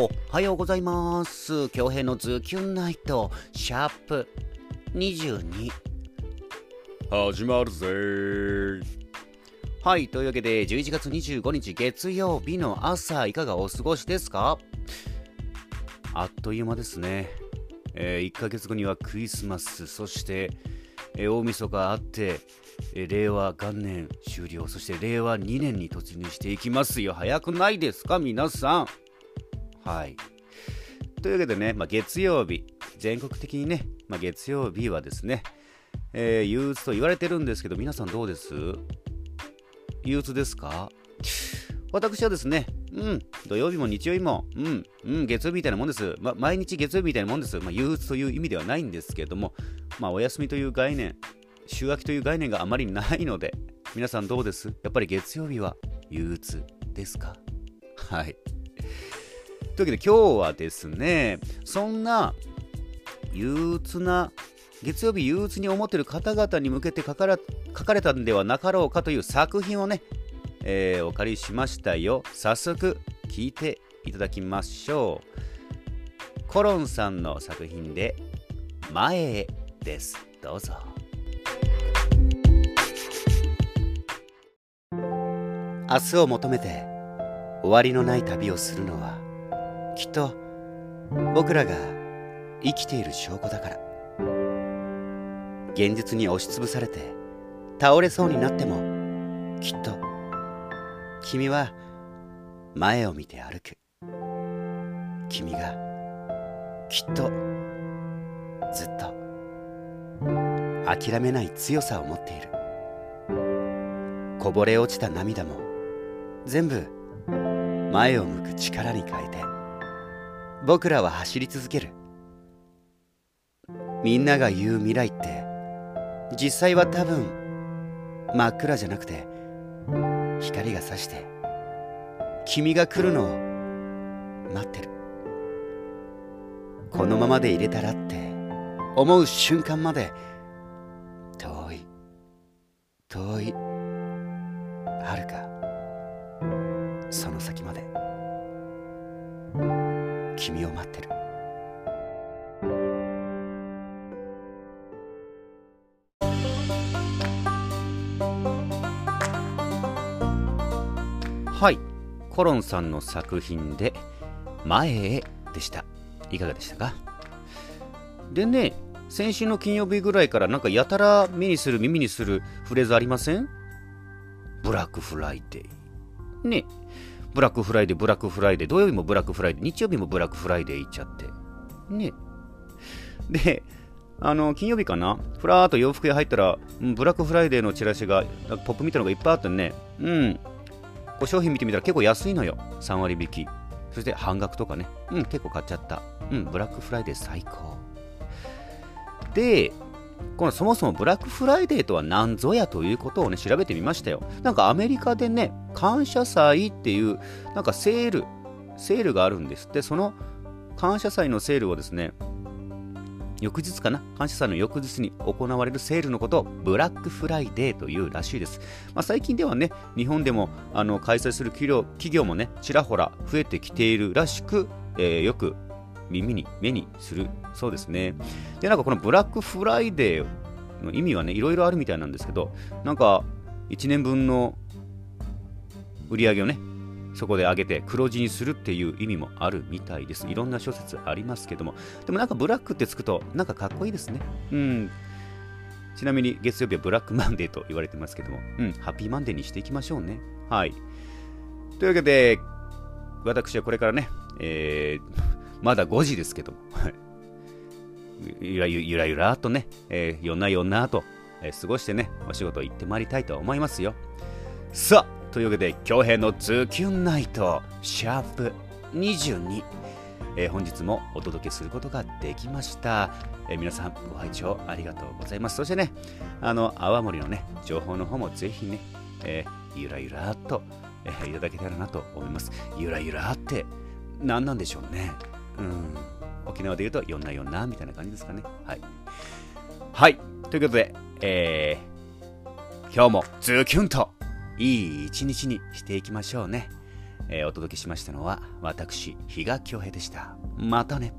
おはようございます。京平のズキュンナイトシャープ22始まるぜ。はいというわけで11月25日月曜日の朝いかがお過ごしですか？あっという間ですね、えー、1ヶ月後にはクリスマス。そして、えー、大晦日あってえ令和元年終了。そして令和2年に突入していきますよ。早くないですか？皆さんはいというわけでね、まあ、月曜日全国的にね、まあ、月曜日はですね、えー、憂鬱と言われてるんですけど皆さんどうです？憂鬱ですか？私はですね、うん、土曜日も日曜日も、うん、うん、月曜日みたいなもんです。ま、毎日月曜日みたいなもんです。まあ、憂鬱という意味ではないんですけども、まあ、お休みという概念、週明けという概念があまりないので、皆さんどうです？やっぱり月曜日は憂鬱ですか？はい。というわけで今日はですね、そんな憂鬱な、月曜日憂鬱に思っている方々に向けて書かれ書かれたんではなかろうかという作品をね、えー、お借りしましたよ。早速聞いていただきましょう。コロンさんの作品で「前へ」です。どうぞ。明日を求めて終わりのない旅をするのはきっと僕らが生きている証拠だから。現実に押しつぶされて倒れそうになってもきっと君は前を見て歩く。君がきっとずっと諦めない強さを持っている。こぼれ落ちた涙も全部前を向く力に変えて僕らは走り続ける。みんなが言う未来って実際は多分真っ暗じゃなくて光が差して君が来るのを待ってる。このままで入れたらって思う瞬間まで遠い遠いはるかその先まで。君を待ってる。はいコロンさんの作品で「前へ」でした。いかがでしたか？でね先週の金曜日ぐらいからなんかやたら目にする耳にするフレーズありません？ブラックフライデー。ね、ブラックフライデー、ブラックフライデー、土曜日もブラックフライデー、日曜日もブラックフライデー行っちゃって。ね。で、あの、金曜日かな？ふらーっと洋服屋入ったら、ブラックフライデーのチラシが、ポップ見たのがいっぱいあってね、うん。こう商品見てみたら結構安いのよ。3割引き。そして半額とかね。うん、結構買っちゃった。うん、ブラックフライデー最高。で、このそもそもブラックフライデーとは何ぞやということをね、調べてみましたよ。なんかアメリカでね、感謝祭っていう、なんかセール、セールがあるんです。で、その感謝祭のセールをですね、翌日かな？感謝祭の翌日に行われるセールのことをブラックフライデーというらしいです。まあ、最近ではね、日本でもあの開催する企業企業もね、ちらほら増えてきているらしく、えー、よく耳に目にするそうですね。で、なんかこのブラックフライデーの意味はね、いろいろあるみたいなんですけど、なんか1年分の売り上げをね、そこで上げて黒字にするっていう意味もあるみたいです。いろんな諸説ありますけども。でもなんかブラックってつくと、なんかかっこいいですね。うん。ちなみに月曜日はブラックマンデーと言われてますけども、うん、ハッピーマンデーにしていきましょうね。はい。というわけで、私はこれからね、えー、まだ5時ですけども、ゆらゆらゆらとね、えー、よなよなと、えー、過ごしてね、お仕事行ってまいりたいと思いますよ。さあ、というわけで、京平のズキュンナイト、シャープ22、えー、本日もお届けすることができました。えー、皆さん、ご拝聴ありがとうございます。そしてね、あの、泡盛のね、情報の方もぜひね、えー、ゆらゆらと、えー、いただけたらなと思います。ゆらゆらって何なんでしょうね。うん、沖縄で言うと、よんなよんな、みたいな感じですかね。はい。はい。ということで、えー、今日もズキュンといい一日にしていきましょうね。えーお届けしましたのは私比嘉恭平でしたまたね